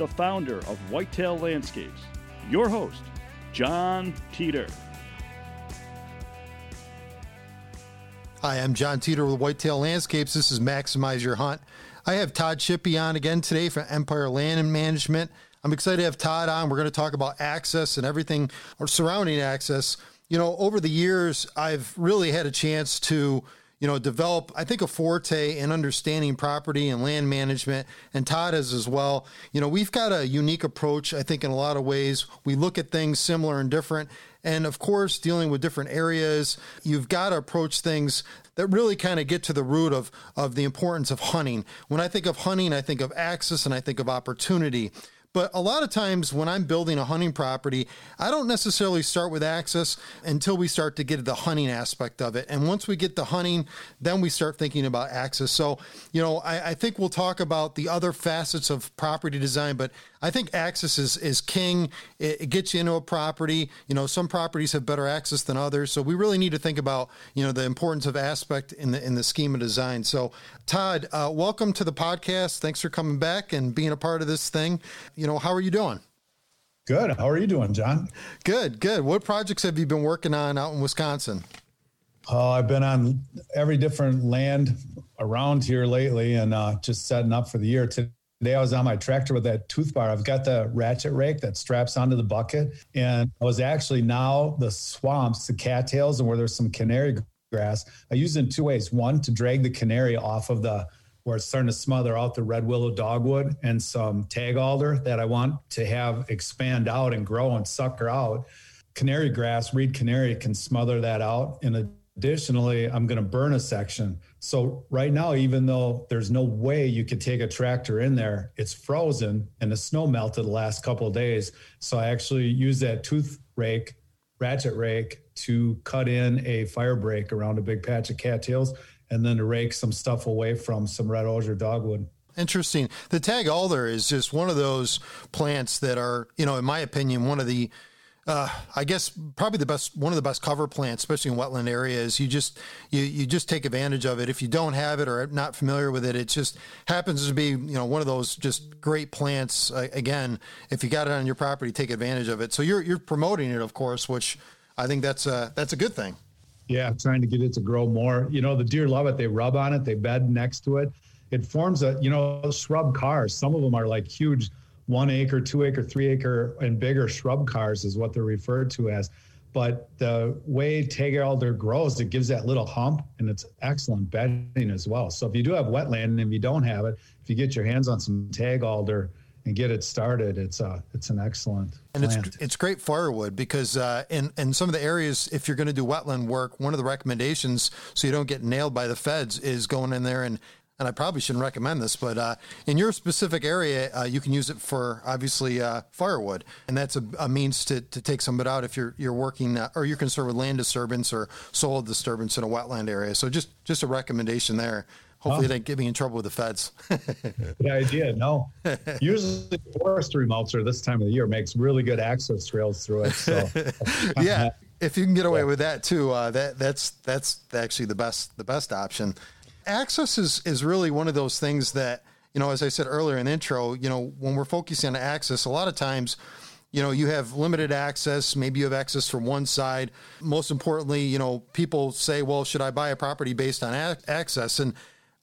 the founder of Whitetail Landscapes, your host, John Teeter. Hi, I'm John Teeter with Whitetail Landscapes. This is Maximize Your Hunt. I have Todd Shippey on again today from Empire Land and Management. I'm excited to have Todd on. We're going to talk about access and everything or surrounding access. You know, over the years, I've really had a chance to you know, develop, I think, a forte in understanding property and land management, and Todd has as well. You know, we've got a unique approach, I think, in a lot of ways. We look at things similar and different. And of course, dealing with different areas, you've got to approach things that really kind of get to the root of, of the importance of hunting. When I think of hunting, I think of access and I think of opportunity. But a lot of times when I'm building a hunting property, I don't necessarily start with access until we start to get the hunting aspect of it. And once we get the hunting, then we start thinking about access. So, you know, I, I think we'll talk about the other facets of property design, but I think access is, is king. It, it, gets you into a property. You know, some properties have better access than others. So we really need to think about, you know, the importance of aspect in the in the scheme of design. So Todd, uh, welcome to the podcast. Thanks for coming back and being a part of this thing. You know, how are you doing? Good. How are you doing, John? Good, good. What projects have you been working on out in Wisconsin? Oh, I've been on every different land around here lately and uh, just setting up for the year. Today Today I was on my tractor with that tooth bar. I've got the ratchet rake that straps onto the bucket. And I was actually now the swamps, the cattails, and where there's some canary grass. I use it in two ways. One, to drag the canary off of the where it's starting to smother out the red willow dogwood and some tag alder that I want to have expand out and grow and sucker out. Canary grass, reed canary can smother that out. And additionally, I'm going to burn a section so right now, even though there's no way you could take a tractor in there, it's frozen and the snow melted the last couple of days. So I actually use that tooth rake, ratchet rake, to cut in a fire break around a big patch of cattails and then to rake some stuff away from some red osier dogwood. Interesting. The tag alder is just one of those plants that are, you know, in my opinion, one of the uh, I guess probably the best one of the best cover plants, especially in wetland areas. You just you you just take advantage of it. If you don't have it or not familiar with it, it just happens to be you know one of those just great plants. Uh, again, if you got it on your property, take advantage of it. So you're you're promoting it, of course, which I think that's a that's a good thing. Yeah, trying to get it to grow more. You know, the deer love it. They rub on it. They bed next to it. It forms a you know shrub carrs. Some of them are like huge one acre, two acre, three acre, and bigger shrub carrs is what they're referred to as. But the way tag alder grows, it gives that little hump, and it's excellent bedding as well. So if you do have wetland, and if you don't have it, if you get your hands on some tag alder and get it started, it's a it's an excellent and plant. it's it's great firewood because uh, in in some of the areas, if you're going to do wetland work, one of the recommendations so you don't get nailed by the feds is going in there and and I probably shouldn't recommend this, but uh, in your specific area, uh, you can use it for obviously uh, firewood, and that's a, a, means to, to take some of it out if you're you're working uh, or you're concerned with land disturbance or soil disturbance in a wetland area. So just just a recommendation there. Hopefully, huh. they didn't get me in trouble with the feds. good idea. No, usually forestry mulcher this time of the year makes really good access trails through it. So yeah, if you can get away with that too, uh, that that's that's actually the best the best option access is is really one of those things that you know, as I said earlier in the intro, you know, when we're focusing on access, a lot of times, you know, you have limited access. Maybe you have access from one side. Most importantly, you know, people say, well, should I buy a property based on a- access? And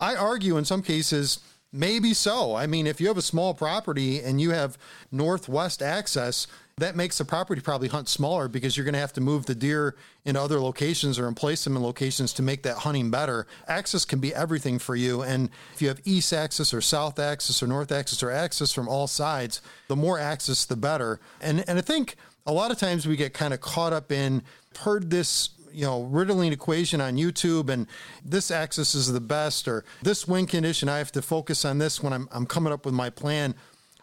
I argue in some cases, Maybe so. I mean, if you have a small property and you have northwest access, that makes the property probably hunt smaller because you're going to have to move the deer into other locations or in place them in locations to make that hunting better. Access can be everything for you. And if you have east access or south access or north access or access from all sides, the more access, the better. And, and I think a lot of times we get kind of caught up in, heard this you know riddling equation on YouTube and this axis is the best or this wind condition I have to focus on this when I'm I'm coming up with my plan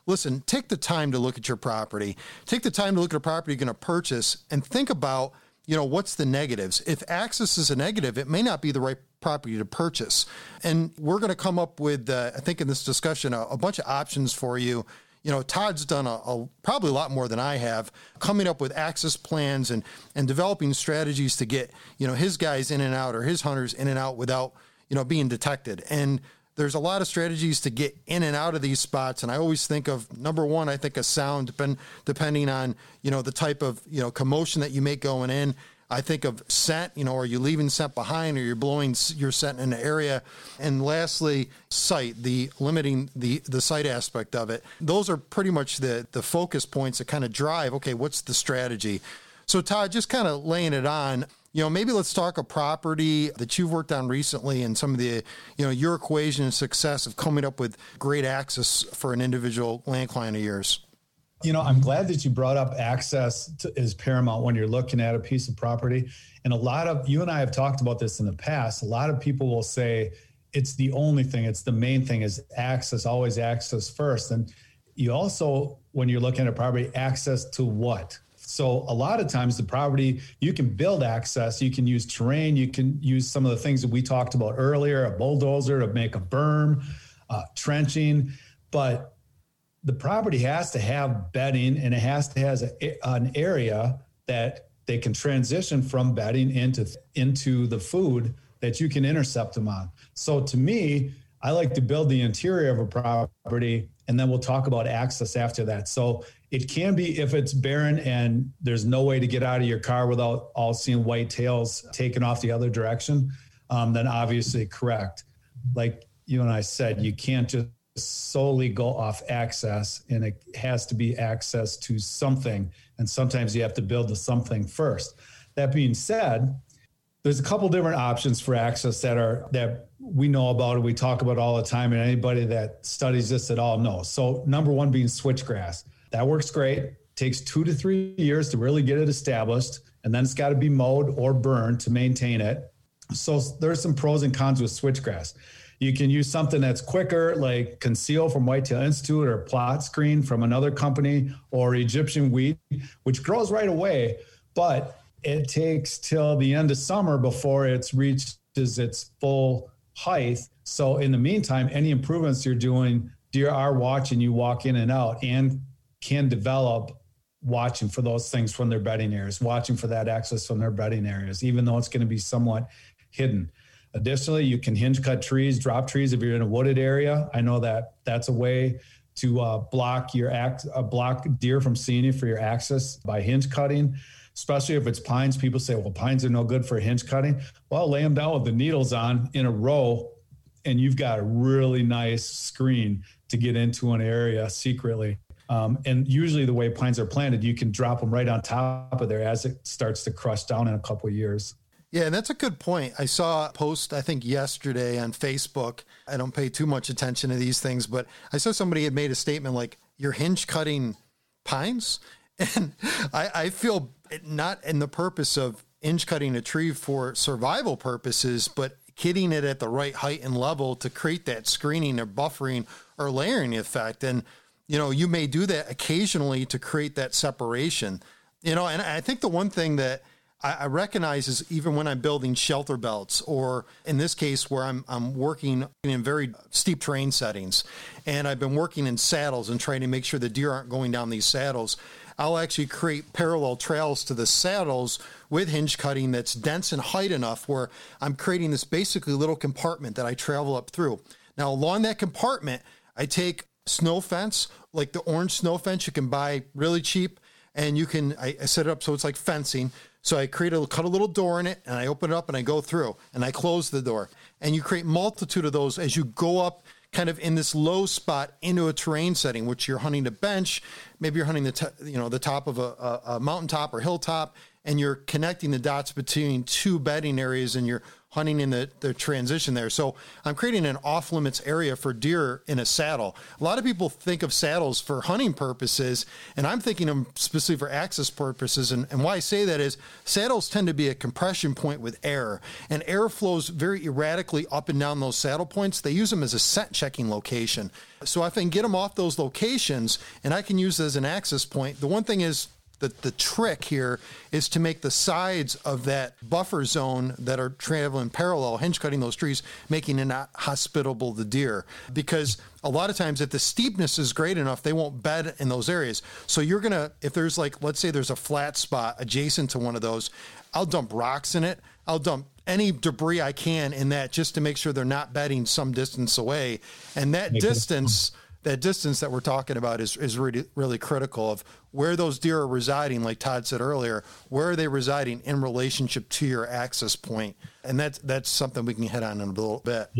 listen, take the time to look at your property. Take the time to look at a property you're going to purchase and think about, you know, what's the negatives. If access is a negative, it may not be the right property to purchase. And we're going to come up with, uh, I think, in this discussion, a, a, bunch of options for you. You know, Todd's done a, a, probably a lot more than I have, coming up with access plans and and developing strategies to get you know his guys in and out or his hunters in and out without you know being detected. And there's a lot of strategies to get in and out of these spots and i always think of number one i think a sound depend, depending on you know the type of you know commotion that you make going in. I think of scent you know are you leaving scent behind or you're blowing your scent in an area? And lastly sight the limiting the the sight aspect of it. Those are pretty much the the focus points that kind of drive okay what's the strategy? So todd just kind of laying it on you know, maybe let's talk a property that you've worked on recently and some of the, you know, your equation of success of coming up with great access for an individual land client of yours. You know, I'm glad that you brought up access to, is paramount when you're looking at a piece of property. And a lot of you and I have talked about this in the past. A lot of people will say it's the only thing, it's the main thing is access, always access first. And you also, when you're looking at a property, access to what? So a lot of times the property you can build access, you can use terrain, you can use some of the things that we talked about earlier, a bulldozer to make a berm, uh, trenching, but the property has to have bedding and it has to has a, an area that they can transition from bedding into into the food that you can intercept them on. So to me, I like to build the interior of a property and then we'll talk about access after that. So it can be if it's barren and there's no way to get out of your car without all seeing white tails taken off the other direction, um, then obviously correct. Like you and I said, you can't just solely go off access and it has to be access to something. And sometimes you have to build the something first. That being said, there's a couple different options for access that are that we know about and we talk about all the time and anybody that studies this at all knows so number one being switchgrass that works great. Takes two to three years to really get it established, and then it's got to be mowed or burned to maintain it. So there's some pros and cons with switchgrass. You can use something that's quicker, like Conceal from Whitetail Institute or Plot Screen from another company or Egyptian wheat, which grows right away, but it takes till the end of summer before it reaches its full height. So in the meantime, any improvements you're doing, deer are watching you walk in and out and can develop watching for those things from their bedding areas, watching for that access from their bedding areas, even though it's going to be somewhat hidden. Additionally, you can hinge cut trees, drop trees if you're in a wooded area. I know that that's a way to uh, block your act, uh, block deer from seeing you for your access by hinge cutting. Especially if it's pines, people say, "Well, pines are no good for hinge cutting." Well, lay them down with the needles on in a row, and you've got a really nice screen to get into an area secretly. Um, and usually, the way pines are planted, you can drop them right on top of there as it starts to crush down in a couple of years. Yeah, and that's a good point. I saw a post, I think, yesterday on Facebook. I don't pay too much attention to these things, but I saw somebody had made a statement like, You're hinge cutting pines? And I, I feel not in the purpose of hinge cutting a tree for survival purposes, but hitting it at the right height and level to create that screening or buffering or layering effect. And you know, you may do that occasionally to create that separation. You know, and I think the one thing that I, recognize is even when I'm building shelter belts, or in this case where I'm I'm working in very steep terrain settings, and I've been working in saddles and trying to make sure the deer aren't going down these saddles. I'll actually create parallel trails to the saddles with hinge cutting that's dense and height enough where I'm creating this basically little compartment that I travel up through. Now, along that compartment, I take snow fence, like the orange snow fence you can buy really cheap. And you can, I, I set it up so it's like fencing. So I create a, cut a little door in it and I open it up and I go through and I close the door. And you create multitude of those as you go up kind of in this low spot into a terrain setting, which you're hunting a bench, maybe you're hunting the t- you know the top of a, a, a mountaintop or hilltop, and you're connecting the dots between two bedding areas, and you're hunting in the, the transition there. So I'm creating an off limits area for deer in a saddle. A lot of people think of saddles for hunting purposes, and I'm thinking them specifically for access purposes. And, and why I say that is saddles tend to be a compression point with air, and air flows very erratically up and down those saddle points. They use them as a scent checking location. So if I can get them off those locations and I can use as an access point, the one thing is the, the trick here is to make the sides of that buffer zone that are traveling parallel, hinge cutting those trees, making it not hospitable to deer. Because a lot of times, if the steepness is great enough, they won't bed in those areas. So you're gonna, if there's like, let's say there's a flat spot adjacent to one of those, I'll dump rocks in it. I'll dump any debris I can in that just to make sure they're not bedding some distance away. And that distance. That distance that we're talking about is, is really, really critical of where those deer are residing, like Todd said earlier, where are they residing in relationship to your access point? And that's, that's something we can hit on in a little bit.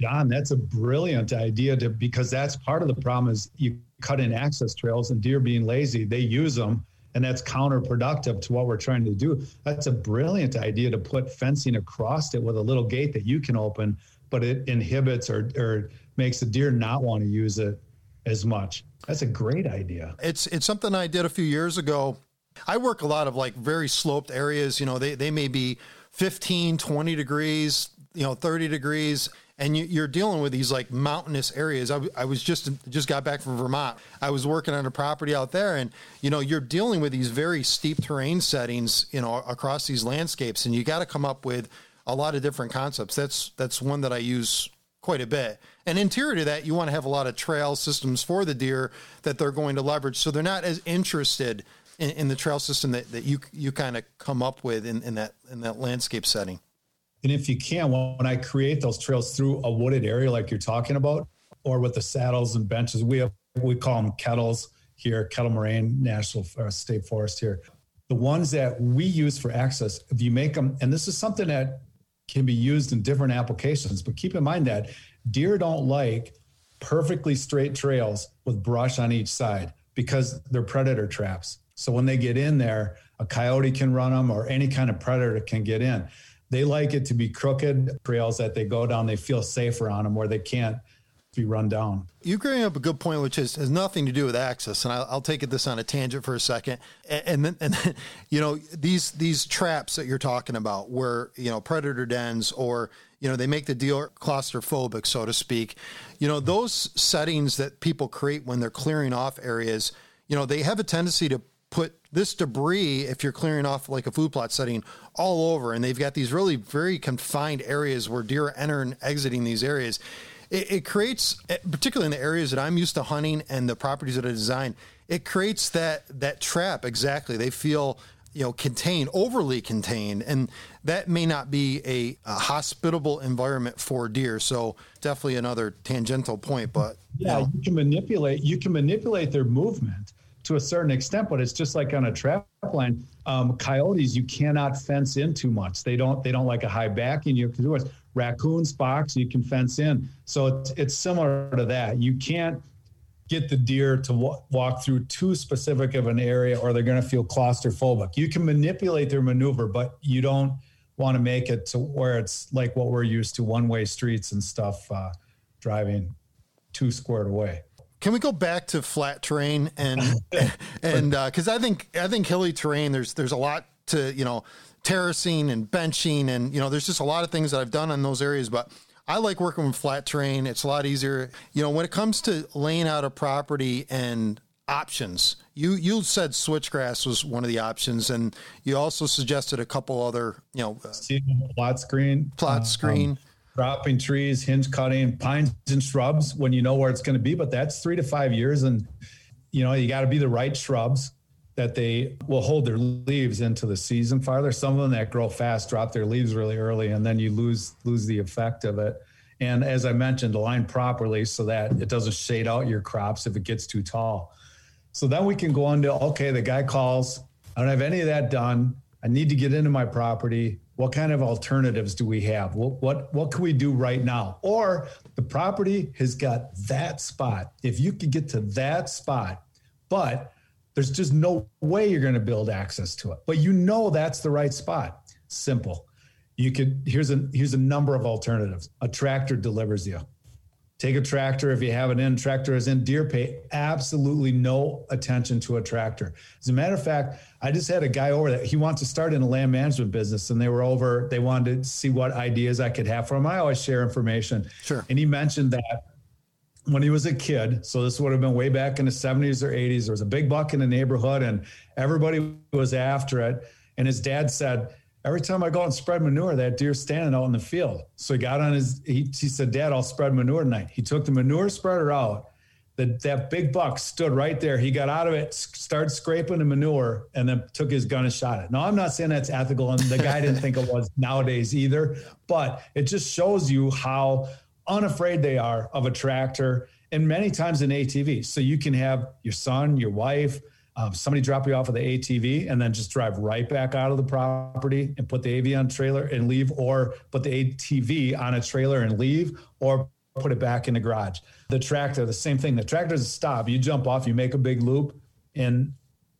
John, that's a brilliant idea to, because that's part of the problem is you cut in access trails and deer being lazy, they use them and that's counterproductive to what we're trying to do. That's a brilliant idea to put fencing across it with a little gate that you can open, but it inhibits or, or makes the deer not want to use it as much. That's a great idea. It's it's something I did a few years ago. I work a lot of like very sloped areas, you know, they they may be 15, 20 degrees, you know, 30 degrees and you, are dealing with these like mountainous areas. I, I was just just got back from Vermont. I was working on a property out there, and you know you're dealing with these very steep terrain settings, you know, across these landscapes, and you got to come up with a lot of different concepts. That's that's one that I use quite a bit. And interior to that, you want to have a lot of trail systems for the deer that they're going to leverage. So they're not as interested in, in the trail system that, that you you kind of come up with in, in that in that landscape setting. And if you can, when I create those trails through a wooded area like you're talking about, or with the saddles and benches, we have we call them kettles here, Kettle Moraine National uh, State Forest here. The ones that we use for access, if you make them, and this is something that can be used in different applications. But keep in mind that deer don't like perfectly straight trails with brush on each side because they're predator traps. So when they get in there, a coyote can run them or any kind of predator can get in. They like it to be crooked trails that they go down, they feel safer on them where they can't be run down. You bring up a good point, which is, has nothing to do with access, and I'll, I'll take it this on a tangent for a second. And, then, and you know, these these traps that you're talking about, where you know predator dens, or you know, they make the deer claustrophobic, so to speak. You know, those settings that people create when they're clearing off areas, you know, they have a tendency to put this debris, if you're clearing off like a food plot setting, all over, and they've got these really very confined areas where deer enter and exiting these areas it, it creates, eh, particularly in the areas that I'm used to hunting and the properties that I design, it creates that that trap exactly. They feel you know contained, overly contained, and that may not be a, a hospitable environment for deer. So definitely another tangential point, but yeah, you, know. you can manipulate. You can manipulate their movement to a certain extent, but it's just like on a trap line. Um, coyotes, you cannot fence in too much. They don't. They don't like a high back, and you can do it raccoons, fox, you can fence in. So it's, it's similar to that. You can't get the deer to w- walk through too specific of an area or they're going to feel claustrophobic. You can manipulate their maneuver, but you don't want to make it to where it's like what we're used to one way streets and stuff, uh, driving two squared away. Can we go back to flat terrain and and because uh, I think I think hilly terrain there's there's a lot to you know terracing and benching and you know there's just a lot of things that I've done in those areas but I like working with flat terrain. It's a lot easier. You know when it comes to laying out a property and options you you said switchgrass was one of the options and you also suggested a couple other you know plot screen. Plot uh, screen. um, dropping trees hinge cutting pines and shrubs when you know where it's going to be but that's 3 to 5 years and you know you got to be the right shrubs that they will hold their leaves into the season farther. Some of them that grow fast drop their leaves really early, and then you lose lose the effect of it. And as I mentioned, align properly so that it doesn't shade out your crops if it gets too tall. So then we can go on to okay, the guy calls. I don't have any of that done. I need to get into my property. What kind of alternatives do we have? What what what can we do right now? Or the property has got that spot. If you could get to that spot, but there's just no way you're going to build access to it. But you know that's the right spot. Simple. You could here's a here's a number of alternatives. A tractor delivers you. Take a tractor if you have an in. Tractor is in deer pay. Absolutely no attention to a tractor. As a matter of fact, I just had a guy over that he wants to start in a land management business, and they were over. They wanted to see what ideas I could have for him. I always share information. Sure. And he mentioned that when he was a kid, so this would have been way back in the 70s or 80s, there was a big buck in the neighborhood, and everybody was after it. And his dad said, every time I go out and spread manure, that deer's standing out in the field. So he got on his, he, he said, Dad, I'll spread manure tonight. He took the manure spreader out. That, that big buck stood right there. He got out of it, started scraping the manure, and then took his gun and shot it. Now, I'm not saying that's ethical, and the guy didn't think it was nowadays either, but it just shows you how unafraid they are of a tractor and many times an ATV. So you can have your son, your wife, um, somebody drop you off of the ATV and then just drive right back out of the property and put the AV on trailer and leave, or put the ATV on a trailer and leave, or put it back in the garage. The tractor, the same thing. The tractor's a stop. You jump off, you make a big loop, and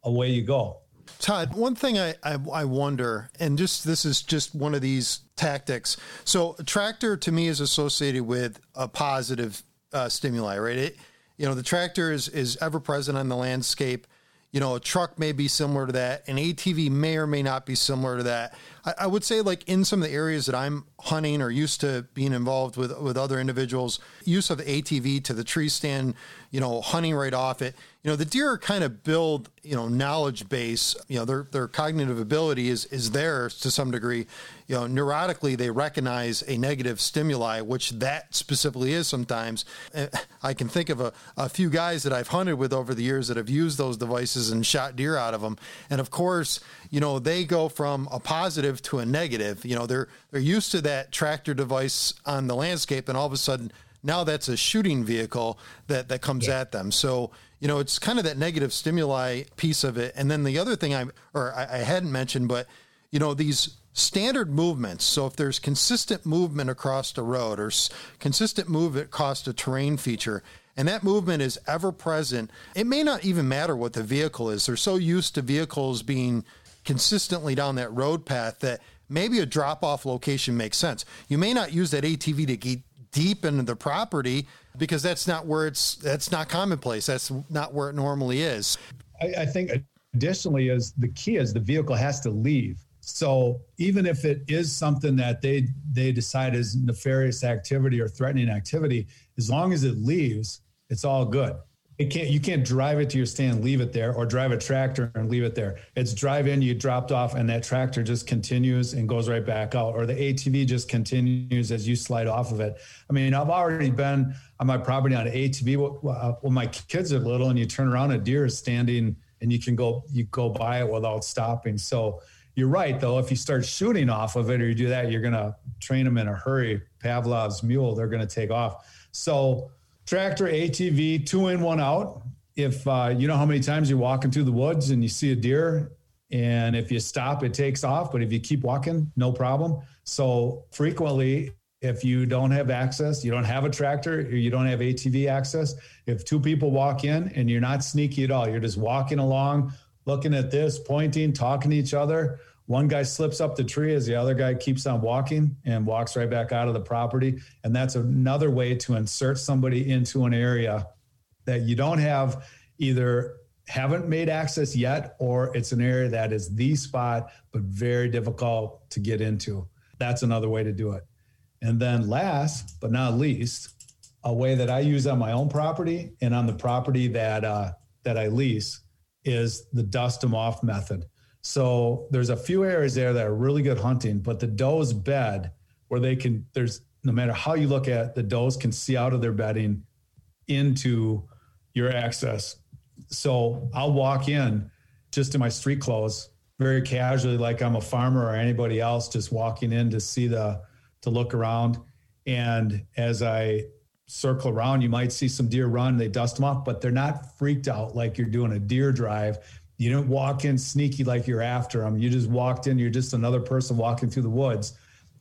away you go. Todd, one thing I, I, I wonder, and just this is just one of these tactics. So, tractor to me is associated with a positive uh, stimuli, right? It, you know, the tractor is is ever present on the landscape you know, a truck may be similar to that. An ATV may or may not be similar to that. I, I, would say, like in some of the areas that I'm hunting or used to being involved with with other individuals, use of ATV to the tree stand, you know, hunting right off it. You know, the deer kind of build, you know, knowledge base. You know, their their cognitive ability is is there to some degree. You know, neurotically they recognize a negative stimuli, which that specifically is sometimes. Eh, I can think of a, a few guys that I've hunted with over the years that have used those devices and shot deer out of them. And of course, you know, they go from a positive to a negative. You know, they're they're used to that tractor device on the landscape, and all of a sudden now that's a shooting vehicle that that comes yeah. at them. So you know, it's kind of that negative stimuli piece of it. And then the other thing I or I, I hadn't mentioned, but you know, these standard movements. So if there's consistent movement across the road or s- consistent movement across a terrain feature, and that movement is ever present, it may not even matter what the vehicle is. They're so used to vehicles being consistently down that road path that maybe a drop off location makes sense. You may not use that ATV to get deep into the property because that's not where it's that's not commonplace. That's not where it normally is. I, I think additionally is the key is the vehicle has to leave. So even if it is something that they they decide is nefarious activity or threatening activity, as long as it leaves, it's all good it can't you can't drive it to your stand leave it there or drive a tractor and leave it there. It's drive in you dropped off and that tractor just continues and goes right back out or the atv just continues as you slide off of it. I mean i've already been on my property on atv when my kids are little and you turn around a deer is standing and you can go you go by it without stopping. So you're right though if you start shooting off of it or you do that you're going to train them in a hurry. Pavlov's mule they're going to take off. So tractor, ATV, two in, one out. If uh, you know how many times you're walking through the woods and you see a deer, and if you stop, it takes off. But if you keep walking, no problem. So frequently, if you don't have access, you don't have a tractor, or you don't have ATV access. If two people walk in and you're not sneaky at all, you're just walking along, looking at this, pointing, talking to each other one guy slips up the tree as the other guy keeps on walking and walks right back out of the property. And that's another way to insert somebody into an area that you don't have either haven't made access yet, or it's an area that is the spot, but very difficult to get into. That's another way to do it. And then last but not least, a way that I use on my own property and on the property that uh, that I lease is the dust them off method. So there's a few areas there that are really good hunting, but the does bed where they can, there's no matter how you look at it, the does can see out of their bedding into your access. So I'll walk in just in my street clothes, very casually, like I'm a farmer or anybody else, just walking in to see the, to look around. And as I circle around, you might see some deer run, they dust them off, but they're not freaked out like you're doing a deer drive You didn't walk in sneaky like you're after them. You just walked in, you're just another person walking through the woods.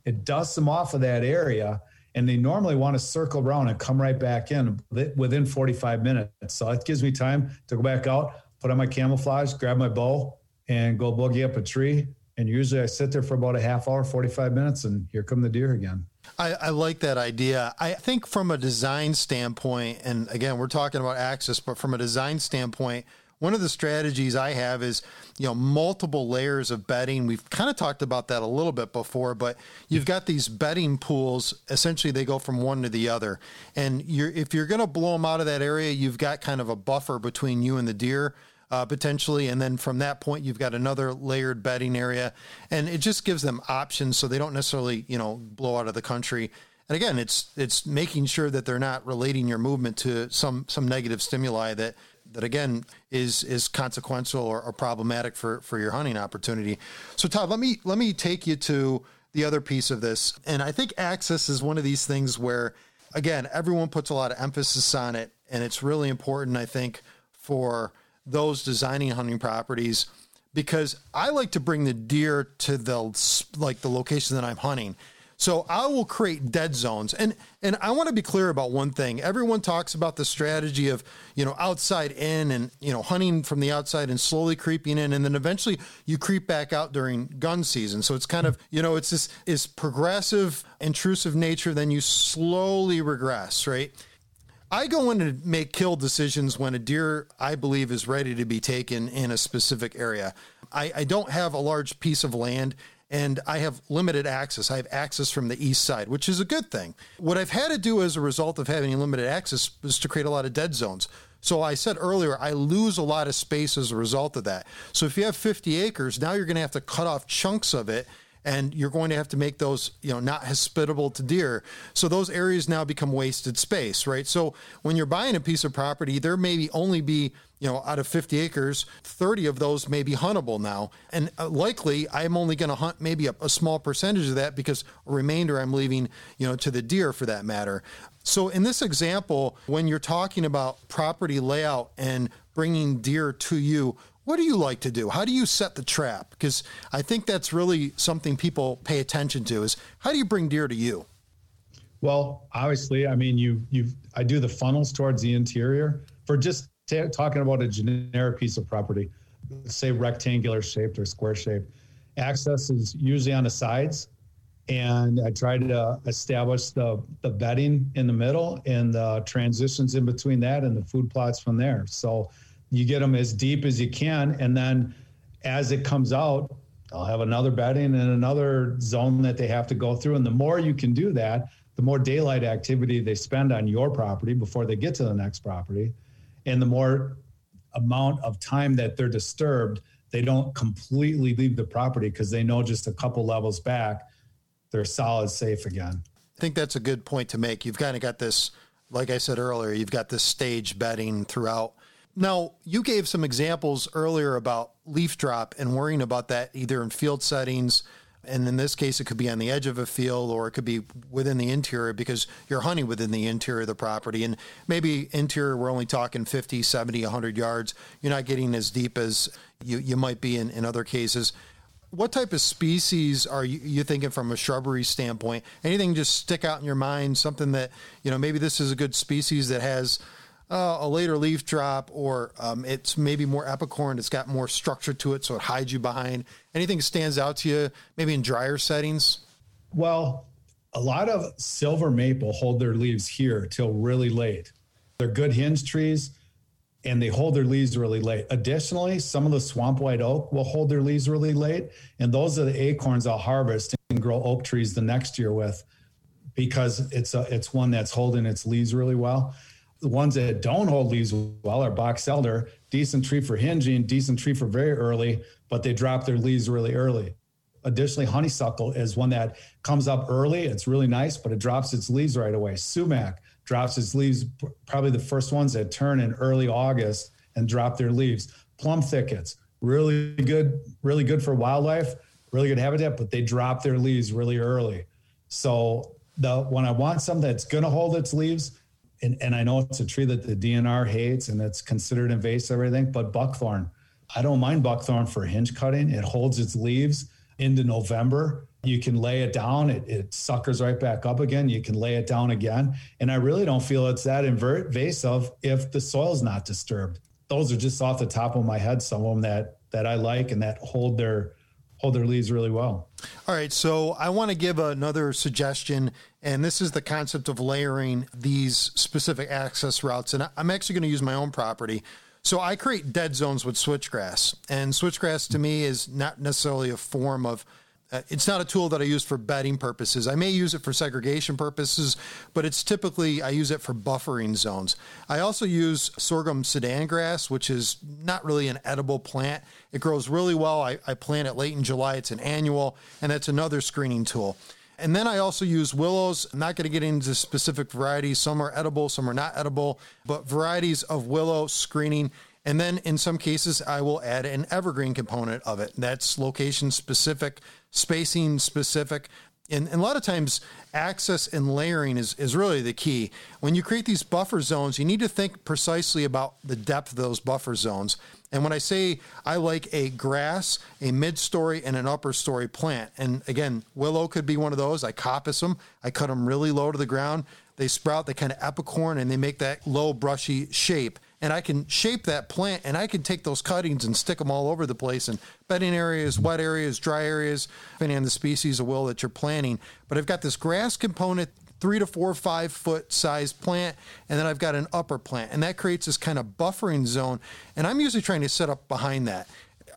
It dusts them off of that area. And they normally want to circle around and come right back in within 45 minutes. So it gives me time to go back out, put on my camouflage, grab my bow, and go boogie up a tree. And usually I sit there for about a half hour, 45 minutes, and here come the deer again. I, I, like that idea. I think from a design standpoint, and again, we're talking about access, but from a design standpoint, one of the strategies I have is, you know, multiple layers of bedding. We've kind of talked about that a little bit before, but you've got these bedding pools. Essentially, they go from one to the other, and you're if you're going to blow them out of that area, you've got kind of a buffer between you and the deer. Uh, potentially, and then from that point, you've got another layered bedding area, and it just gives them options so they don't necessarily, you know, blow out of the country. And again, it's it's making sure that they're not relating your movement to some some negative stimuli that that again is is consequential or, or, problematic for for your hunting opportunity. So Todd, let me let me take you to the other piece of this, and I think access is one of these things where again everyone puts a lot of emphasis on it, and it's really important I think for those designing hunting properties because I like to bring the deer to the like the location that I'm hunting so I will create dead zones. And and I want to be clear about one thing. Everyone talks about the strategy of, you know, outside in and, you know, hunting from the outside and slowly creeping in and then eventually you creep back out during gun season. So it's kind of, you know, it's this is progressive intrusive nature then you slowly regress, right? I go in to make kill decisions when a deer I believe is ready to be taken in a specific area. I, I don't have a large piece of land and I have limited access. I have access from the east side, which is a good thing. What I've had to do as a result of having limited access is to create a lot of dead zones. So I said earlier, I lose a lot of space as a result of that. So if you have 50 acres, now you're going to have to cut off chunks of it and you're going to have to make those, you know, not hospitable to deer. So those areas now become wasted space, right? So when you're buying a piece of property, there may be only be you know, out of 50 acres, 30 of those may be huntable now. And uh, likely I'm only going to hunt maybe a, a, small percentage of that because a remainder I'm leaving, you know, to the deer for that matter. So in this example, when you're talking about property layout and bringing deer to you, what do you like to do? How do you set the trap? Because I think that's really something people pay attention to is how do you bring deer to you? Well, obviously, I mean, you you I do the funnels towards the interior for just t- talking about a generic piece of property, say rectangular shaped or square shaped, access is usually on the sides. And I try to establish the, the bedding in the middle and the transitions in between that and the food plots from there. So you get them as deep as you can. And then as it comes out, I'll have another bedding and another zone that they have to go through. And the more you can do that, the more daylight activity they spend on your property before they get to the next property and the more amount of time that they're disturbed, they don't completely leave the property because they know just a couple levels back, they're solid safe again. I think that's a good point to make. You've kind of got this, like I said earlier, you've got this stage bedding throughout. Now, you gave some examples earlier about leaf drop and worrying about that either in field settings and in this case, it could be on the edge of a field or it could be within the interior because you're hunting within the interior of the property. And maybe interior, we're only talking 50, 70, 100 yards. You're not getting as deep as you, you might be in, in other cases. What type of species are you, you thinking from a shrubbery standpoint? Anything just stick out in your mind? Something that, you know, maybe this is a good species that has uh, a later leaf drop, or um, it's maybe more apicorn. It's got more structure to it, so it hides you behind. Anything stands out to you, maybe in drier settings? Well, a lot of silver maple hold their leaves here till really late. They're good hinge trees and they hold their leaves really late. Additionally, some of the swamp white oak will hold their leaves really late. And those are the acorns I'll harvest and grow oak trees the next year with because it's a, it's one that's holding its leaves really well. The ones that don't hold leaves well are box elder, decent tree for hinging, decent tree for very early, but they drop their leaves really early. Additionally, honeysuckle is one that comes up early. It's really nice, but it drops its leaves right away. Sumac drops its leaves, probably the first ones that turn in early August and drop their leaves. Plum thickets, really good, really good for wildlife, really good habitat, but they drop their leaves really early. So the when I want something that's going to hold its leaves, and, and I know it's a tree that the DNR hates and it's considered invasive, everything, but buckthorn. I don't mind buckthorn for hinge cutting. It holds its leaves into November. You can lay it down, it, it suckers right back up again. You can lay it down again. And I really don't feel it's that invasive if the soil's not disturbed. Those are just off the top of my head, some of them that that I like and that hold their hold their leaves really well. All right, so I want to give another suggestion, and this is the concept of layering these specific access routes. And I'm actually going to use my own property. So I create dead zones with switchgrass, and switchgrass to me is not necessarily a form of Uh, it's not a tool that I use for bedding purposes. I may use it for segregation purposes, but it's typically I use it for buffering zones. I also use sorghum sudan grass, which is not really an edible plant. It grows really well. I, I plant it late in July. It's an annual, and that's another screening tool. And then I also use willows. I'm not going to get into specific varieties. Some are edible, some are not edible, but varieties of willow screening. And then in some cases, I will add an evergreen component of it. That's location specific, spacing specific. And, and, a lot of times, access and layering is, is really the key. When you create these buffer zones, you need to think precisely about the depth of those buffer zones. And when I say I like a grass, a mid story, and an upper story plant, and again, willow could be one of those. I coppice them, I cut them really low to the ground. They sprout, they kind of apicorn, and they make that low, brushy shape and I can shape that plant and I can take those cuttings and stick them all over the place in bedding areas, wet areas, dry areas, depending on the species of will that you're planting. But I've got this grass component, three to four, five foot size plant, and then I've got an upper plant, and that creates this kind of buffering zone. And I'm usually trying to set up behind that,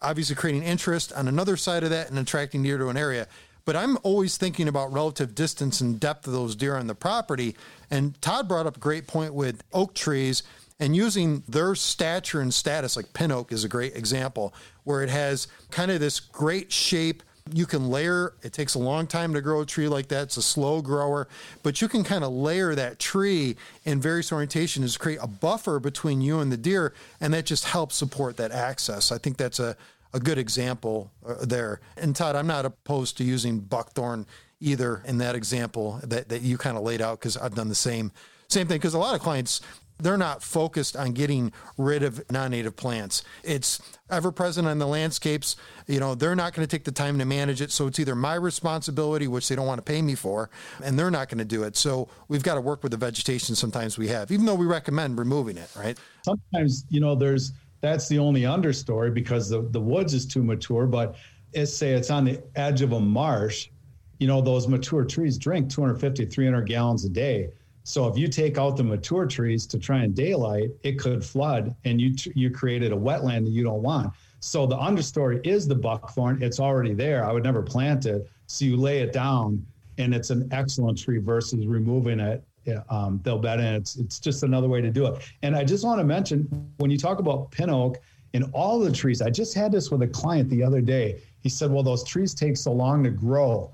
obviously creating interest on another side of that and attracting deer to an area but I'm always thinking about relative distance and depth of those deer on the property. And Todd brought up a great point with oak trees and using their stature and status, like pin oak is a great example, where it has kind of this great shape. You can layer, it takes a long time to grow a tree like that. It's a slow grower, but you can kind of layer that tree in various orientations to create a buffer between you and the deer, and that just helps support that access. I think that's a, a good example uh, there. And Todd, I'm not opposed to using buckthorn either in that example that, that you kind of laid out because I've done the same same thing because a lot of clients they're not focused on getting rid of non-native plants. It's ever present on the landscapes. You know, they're not going to take the time to manage it. So it's either my responsibility, which they don't want to pay me for, and they're not going to do it. So we've got to work with the vegetation sometimes we have, even though we recommend removing it, right? Sometimes, you know, there's that's the only understory because the, the woods is too mature, but it's say it's on the edge of a marsh, you know, those mature trees drink 250, 300 gallons a day so if you take out the mature trees to try and daylight, it could flood, and you you created a wetland that you don't want. So the understory is the buckthorn. It's already there. I would never plant it. So you lay it down, and it's an excellent tree versus removing it. Um, they'll bet in. It's it's just another way to do it. And I just want to mention when you talk about pin oak in all the trees. I just had this with a client the other day. He said, "Well, those trees take so long to grow."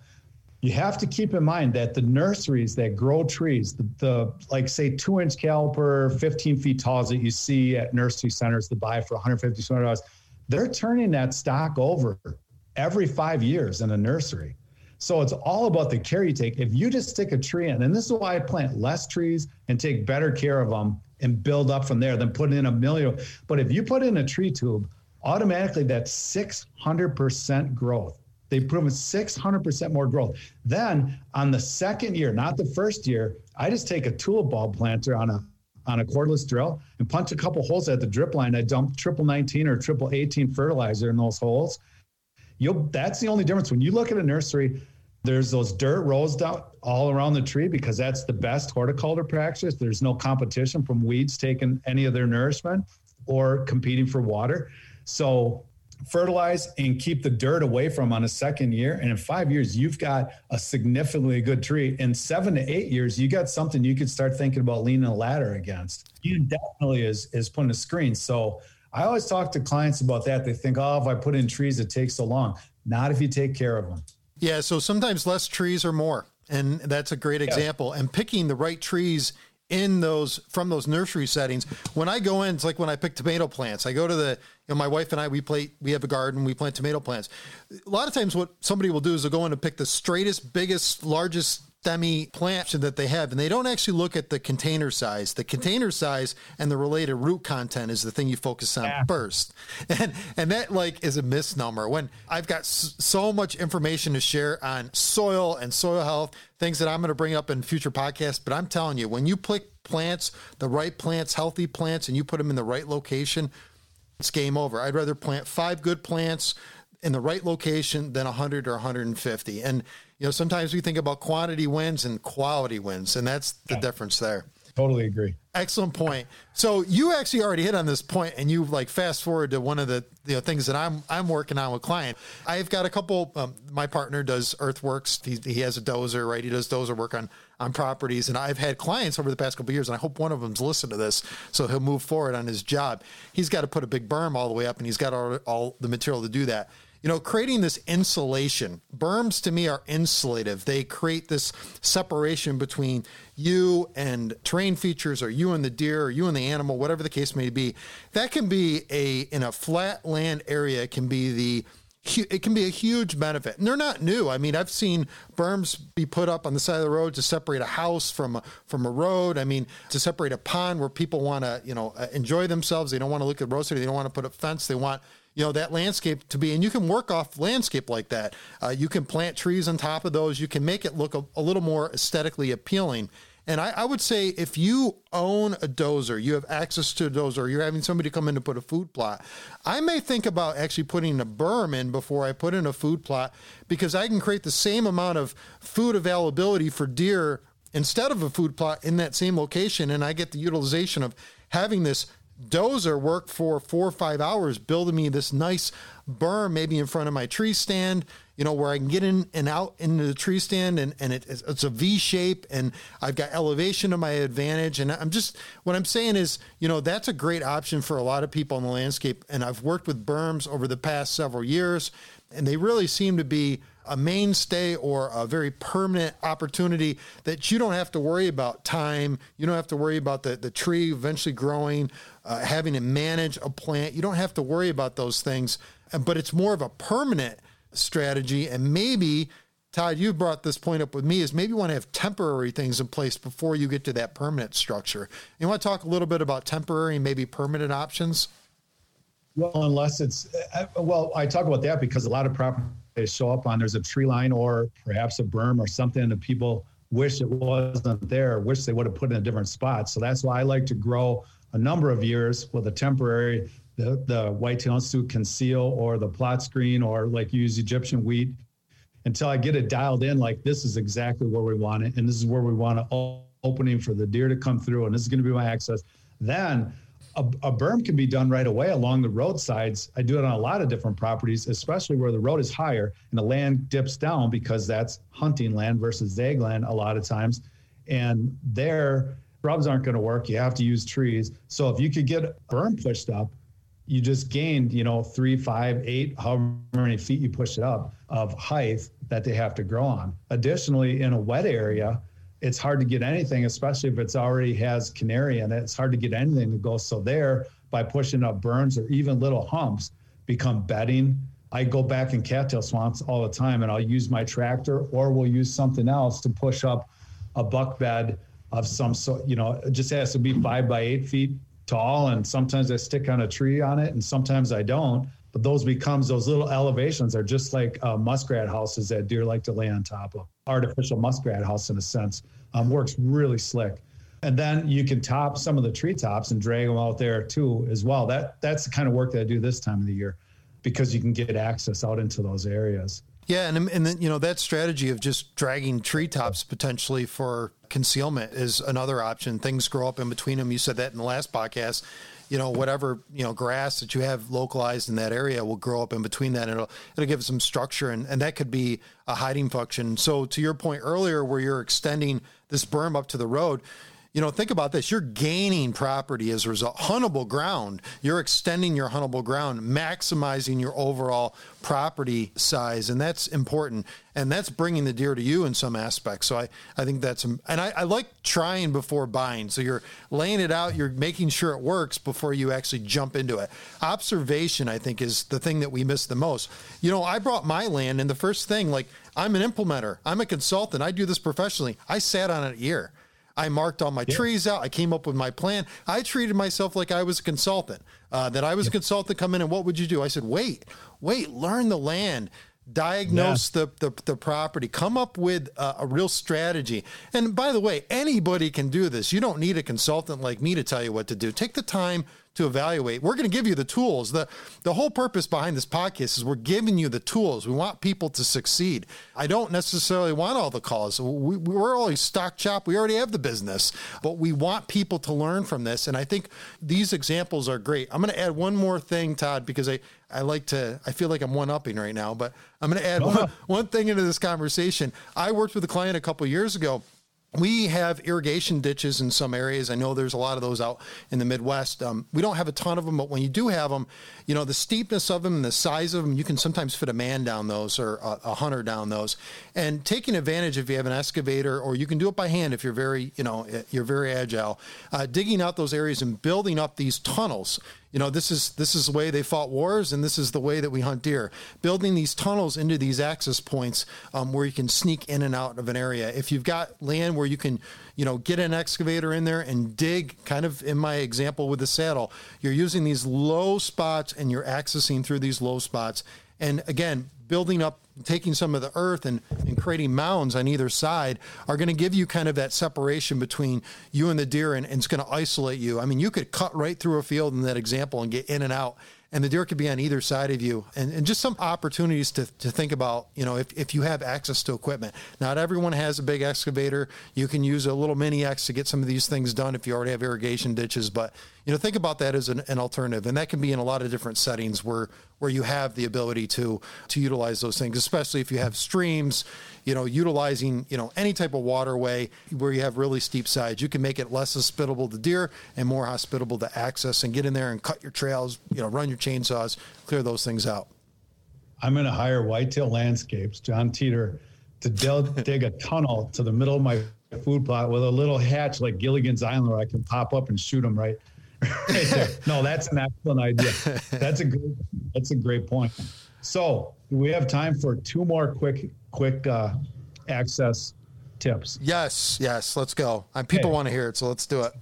You have to keep in mind that the nurseries that grow trees, the, the like say two inch caliper, 15 feet tall that you see at nursery centers that buy for 150 dollars, they're turning that stock over every five years in a nursery. So it's all about the care you take. If you just stick a tree in, and this is why I plant less trees and take better care of them and build up from there than put in a million. But if you put in a tree tube, automatically that's 600% growth. They've proven 600% more growth. Then on the second year, not the first year, I just take a tulip bulb planter on a on a cordless drill and punch a couple holes at the drip line. I dump triple 19 or triple 18 fertilizer in those holes. You'll that's the only difference. When you look at a nursery, there's those dirt rows down all around the tree because that's the best horticulture practice. There's no competition from weeds taking any of their nourishment or competing for water. So fertilize and keep the dirt away from on a second year. And in five years you've got a significantly good tree. In seven to eight years you got something you could start thinking about leaning a ladder against. You definitely is is putting a screen. So i always talk to clients about that. They think oh if i put in trees it takes so long. Not if you take care of them yeah so sometimes less trees are more and that's a great example. And picking the right trees in those from those nursery settings. When I go in, it's like when I pick tomato plants. I go to the, you know, my wife and I we play we have a garden, we plant tomato plants. A lot of times what somebody will do is they'll go in and pick the straightest, biggest, largest stemmy plant that they have, and they don't actually look at the container size. The container size and the related root content is the thing you focus on yeah. first, and and that like is a misnomer. When I've got so much information to share on soil and soil health, things that I'm going to bring up in future podcasts, but I'm telling you, when you pick plants, the right plants, healthy plants, and you put them in the right location, it's game over. I'd rather plant five good plants in the right location than 100 or 150. And you know, sometimes we think about quantity wins and quality wins, and that's the yeah. difference there. Totally agree. Excellent point. So you actually already hit on this point, and you like fast forward to one of the you know things that I'm I'm working on with client. I've got a couple. Um, my partner does earthworks. He, he has a dozer, right? He does dozer work on on properties, and I've had clients over the past couple years, and I hope one of them's listened to this, so he'll move forward on his job. He's got to put a big berm all the way up, and he's got all, all the material to do that you know, creating this insulation. Berms to me are insulative. They create this separation between you and terrain features or you and the deer or you and the animal, whatever the case may be. That can be a in a flat land area, it can be the it can be a huge benefit. And they're not new. I mean, I've seen berms be put up on the side of the road to separate a house from a, from a road. I mean, to separate a pond where people want to, you know, uh, enjoy themselves. They don't want to look at road They don't want to put a fence. They want you know that landscape to be and you can work off landscape like that uh, you can plant trees on top of those you can make it look a, a little more aesthetically appealing and I, I, would say if you own a dozer, you have access to a dozer, you're having somebody come in to put a food plot, I may think about actually putting a berm in before I put in a food plot because I can create the same amount of food availability for deer instead of a food plot in that same location. And I get the utilization of having this dozer worked for four or five hours building me this nice berm maybe in front of my tree stand you know where i can get in and out into the tree stand and, and it, it's a v shape and i've got elevation to my advantage. And i'm just what i'm saying is you know that's a great option for a lot of people in the landscape. And i've worked with berms over the past several years and they really seem to be a mainstay or a very permanent opportunity that you don't have to worry about time. You don't have to worry about the, the tree eventually growing, uh, having to manage a plant. You don't have to worry about those things, but it's more of a permanent strategy. And maybe, Todd, you brought this point up with me, is maybe you want to have temporary things in place before you get to that permanent structure. You want to talk a little bit about temporary and maybe permanent options? Well, unless it's, uh, well, I talk about that because a lot of property they show up on, there's a tree line or perhaps a berm or something that people wish it wasn't there, wish they would have put in a different spot. So that's why I like to grow a number of years with a temporary, the, the whitetail institute conceal or the plot screen or like use Egyptian wheat until I get it dialed in like this is exactly where we want it. And this is where we want an opening for the deer to come through. And this is going to be my access. Then a, a, berm can be done right away along the roadsides. I do it on a lot of different properties, especially where the road is higher and the land dips down because that's hunting land versus zag land a lot of times. And there, shrubs aren't going to work. You have to use trees. So if you could get a berm pushed up, you just gained, you know, three, five, eight, however many feet you push it up of height that they have to grow on. Additionally, in a wet area, it's hard to get anything, especially if it's already has canary in it. It's hard to get anything to go. So there, by pushing up berms or even little humps, become bedding. I go back in cattail swamps all the time, and I'll use my tractor, or we'll use something else to push up a buck bed of some sort. You know, it just has to be five by eight feet tall, and sometimes I stick on a tree on it, and sometimes I don't. But those becomes those little elevations are just like uh, muskrat houses that deer like to lay on top of. Artificial muskrat house in a sense um, works really slick. And then you can top some of the treetops and drag them out there too as well. That that's the kind of work that I do this time of the year because you can get access out into those areas. Yeah, and and then you know that strategy of just dragging treetops potentially for concealment is another option. Things grow up in between them. You said that in the last podcast you know whatever you know grass that you have localized in that area will grow up in between that. And it'll it'll give some structure and, and that could be a hiding function. So to your point earlier where you're extending this berm up to the road you know, think about this. You're gaining property as a result. Huntable ground. You're extending your huntable ground, maximizing your overall property size. And that's important. And that's bringing the deer to you in some aspects. So I, I think that's, um, and I, I like trying before buying. So you're laying it out, you're making sure it works before you actually jump into it. Observation, I think, is the thing that we miss the most. You know, I brought my land, and the first thing, like, I'm an implementer, I'm a consultant, I do this professionally. I sat on it a year. I marked all my yeah. trees out. I came up with my plan. I treated myself like I was a consultant, uh, that I was a consultant come in and what would you do? I said, wait, wait, learn the land, diagnose yeah. the, the, the, property, come up with a, a, real strategy. And by the way, anybody can do this. You don't need a consultant like me to tell you what to do. Take the time to evaluate. We're going to give you the tools. The the whole purpose behind this podcast is we're giving you the tools. We want people to succeed. I don't necessarily want all the calls. We, we're always stock chop. We already have the business, but we want people to learn from this. And I think these examples are great. I'm going to add one more thing, Todd, because I, I like to, I feel like I'm one upping right now, but I'm going to add one, one thing into this conversation. I worked with a client a couple years ago we have irrigation ditches in some areas. I know there's a lot of those out in the Midwest. Um, we don't have a ton of them, but when you do have them, you know, the steepness of them and the size of them, you can sometimes fit a man down those or a, a hunter down those. And taking advantage if you have an excavator, or you can do it by hand if you're very, you know, you're very agile, uh, digging out those areas and building up these tunnels you know this is this is the way they fought wars and this is the way that we hunt deer. Building these tunnels into these access points um, where you can sneak in and out of an area. If you've got land where you can you know get an excavator in there and dig kind of in my example with the saddle you're using these low spots and you're accessing through these low spots. And again building up, taking some of the earth and, and creating mounds on either side are going to give you kind of that separation between you and the deer and, and it's going to isolate you. I mean, you could cut right through a field in that example and get in and out and the deer could be on either side of you. And, and just some opportunities to, to think about you know if, if you have access to equipment. Not everyone has a big excavator. You can use a little mini x to get some of these things done if you already have irrigation ditches but you know think about that as an, an alternative and that can be in a lot of different settings where where you have the ability to to utilize those things especially if you have streams you know, utilizing, you know, any type of waterway where you have really steep sides. You can make it less hospitable to deer and more hospitable to access and get in there and cut your trails, you know, run your chainsaws, clear those things out. I'm going to hire Whitetail Landscapes, John Teeter, to dig a tunnel to the middle of my food plot with a little hatch like Gilligan's Island where I can pop up and shoot them right, right. No, that's an excellent idea. That's a great, that's a great point. So we have time for two more quick quick uh, access tips. Yes, yes, let's go. And people okay. want to hear it, so let's do it.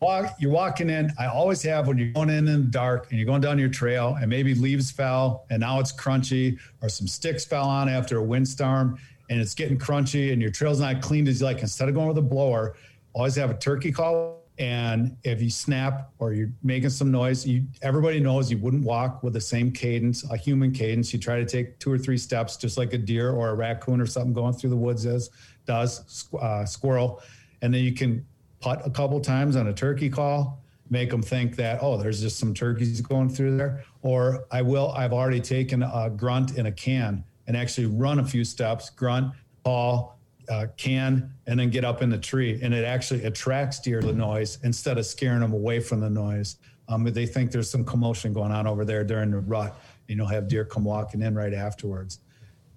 Walk, you're walking in. I always have when you're going in in the dark and you're going down your trail, and maybe leaves fell, and now it's crunchy, or some sticks fell on after a windstorm, and it's getting crunchy, and your trail's not cleaned as you like. Instead of going with a blower, always have a turkey call and if you snap or you're making some noise, you everybody knows you wouldn't walk with the same cadence, a human cadence. You try to take two or three steps, just like a deer or a raccoon or something going through the woods is, does uh, squirrel, and then you can putt a couple times on a turkey call, make them think that oh, there's just some turkeys going through there. Or I will. I've already taken a grunt in a can and actually run a few steps, grunt, call, uh, can and then get up in the tree. And it actually attracts deer to the noise instead of scaring them away from the noise. Um, they think there's some commotion going on over there during the rut. You'll have deer come walking in right afterwards.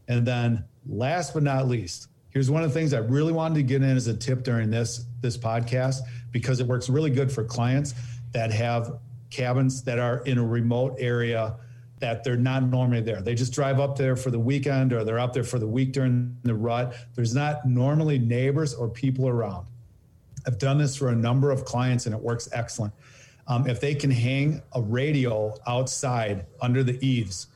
And then last but not least here's one of the things i really wanted to get in as a tip during this this podcast because it works really good for clients that have cabins that are in a remote area that they're not normally there. They just drive up there for the weekend or they're up there for the week during the rut. There's not normally neighbors or people around. I've done this for a number of clients and it works excellent. Um, if they can hang a radio outside under the eaves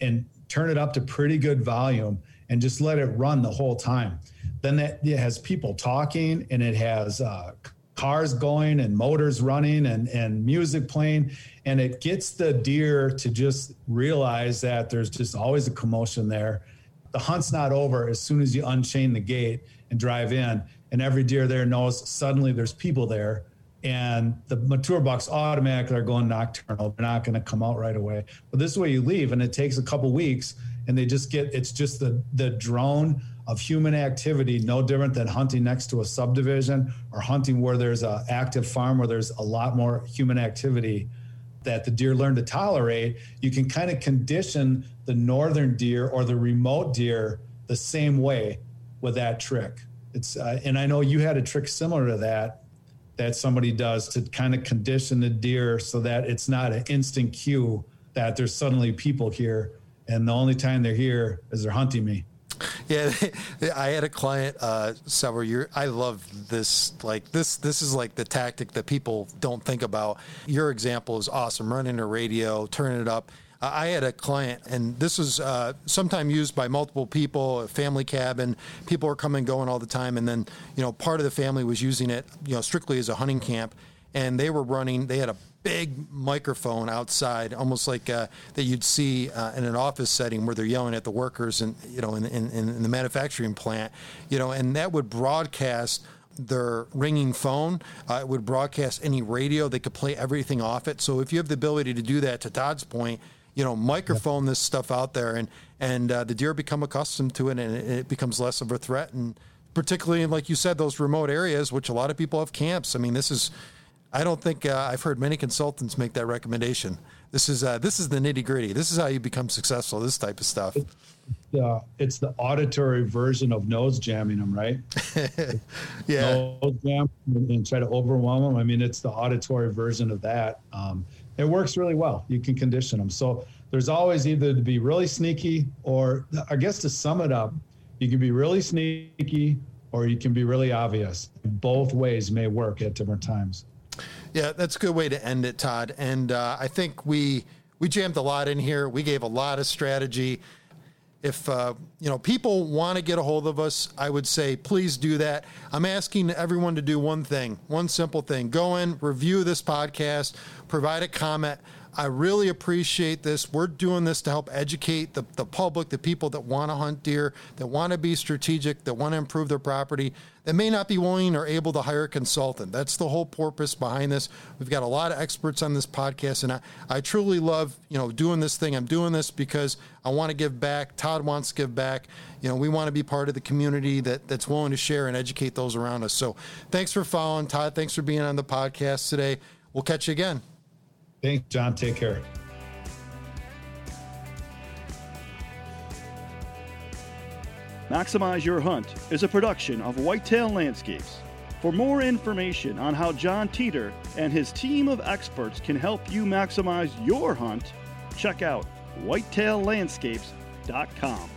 and turn it up to pretty good volume and just let it run the whole time, then that it has people talking and it has uh, cars going and motors running and, and music playing. And it gets the deer to just realize that there's just always a commotion there. The hunt's not over as soon as you unchain the gate and drive in. And every deer there knows suddenly there's people there. And the mature bucks automatically are going nocturnal. They're not going to come out right away. But this way you leave. And it takes a couple weeks and they just get it's just the the drone of human activity, no different than hunting next to a subdivision or hunting where there's a active farm where there's a lot more human activity that the deer learn to tolerate. You can kind of condition the northern deer or the remote deer the same way with that trick. It's uh, and I know you had a trick similar to that that somebody does to kind of condition the deer so that it's not an instant cue that there's suddenly people here and the only time they're here is they're hunting me. Yeah, I had a client uh, several years. I love this. Like this, this is like the tactic that people don't think about. Your example is awesome. Running a radio, turning it up. I had a client, and this was uh, sometime used by multiple people, a family cabin. People were coming and going all the time, and then you know part of the family was using it, you know, strictly as a hunting camp, and they were running. They had a big microphone outside, almost like uh, that you'd see uh, in an office setting where they're yelling at the workers and you know in, in, in the manufacturing plant, you know, and that would broadcast their ringing phone. Uh, it would broadcast any radio. They could play everything off it. So if you have the ability to do that, to Todd's point, you know, microphone this stuff out there, and and uh, the deer become accustomed to it, and it, it becomes less of a threat. And particularly, like you said, those remote areas, which a lot of people have camps. I mean, this is I don't think uh, I've heard many consultants make that recommendation. This is uh, this is the nitty gritty. This is how you become successful. This type of stuff. Yeah, it's the auditory version of nose jamming them, right? yeah, nose jam and try to overwhelm them. I mean, it's the auditory version of that. Um, it works really well. You can condition them. So there's always either to be really sneaky, or I guess to sum it up, you can be really sneaky or you can be really obvious. Both ways may work at different times. Yeah, that's a good way to end it, Todd. And uh, I think we we jammed a lot in here. We gave a lot of strategy. If uh, you know people want to get a hold of us, I would say please do that. I'm asking everyone to do one thing, one simple thing: go in, review this podcast, provide a comment. I really appreciate this. We're doing this to help educate the, the public, the people that want to hunt deer, that want to be strategic, that want to improve their property, that may not be willing or able to hire a consultant. That's the whole purpose behind this. We've got a lot of experts on this podcast, and I, I truly love, you know, doing this thing. I'm doing this because I want to give back. Todd wants to give back. You know, we want to be part of the community that, that's willing to share and educate those around us. So thanks for following, Todd. Thanks for being on the podcast today. We'll catch you again. Thanks, John. Take care. Maximize Your Hunt is a production of Whitetail Landscapes. For more information on how John Teeter and his team of experts can help you maximize your hunt, check out whitetaillandscapes.com.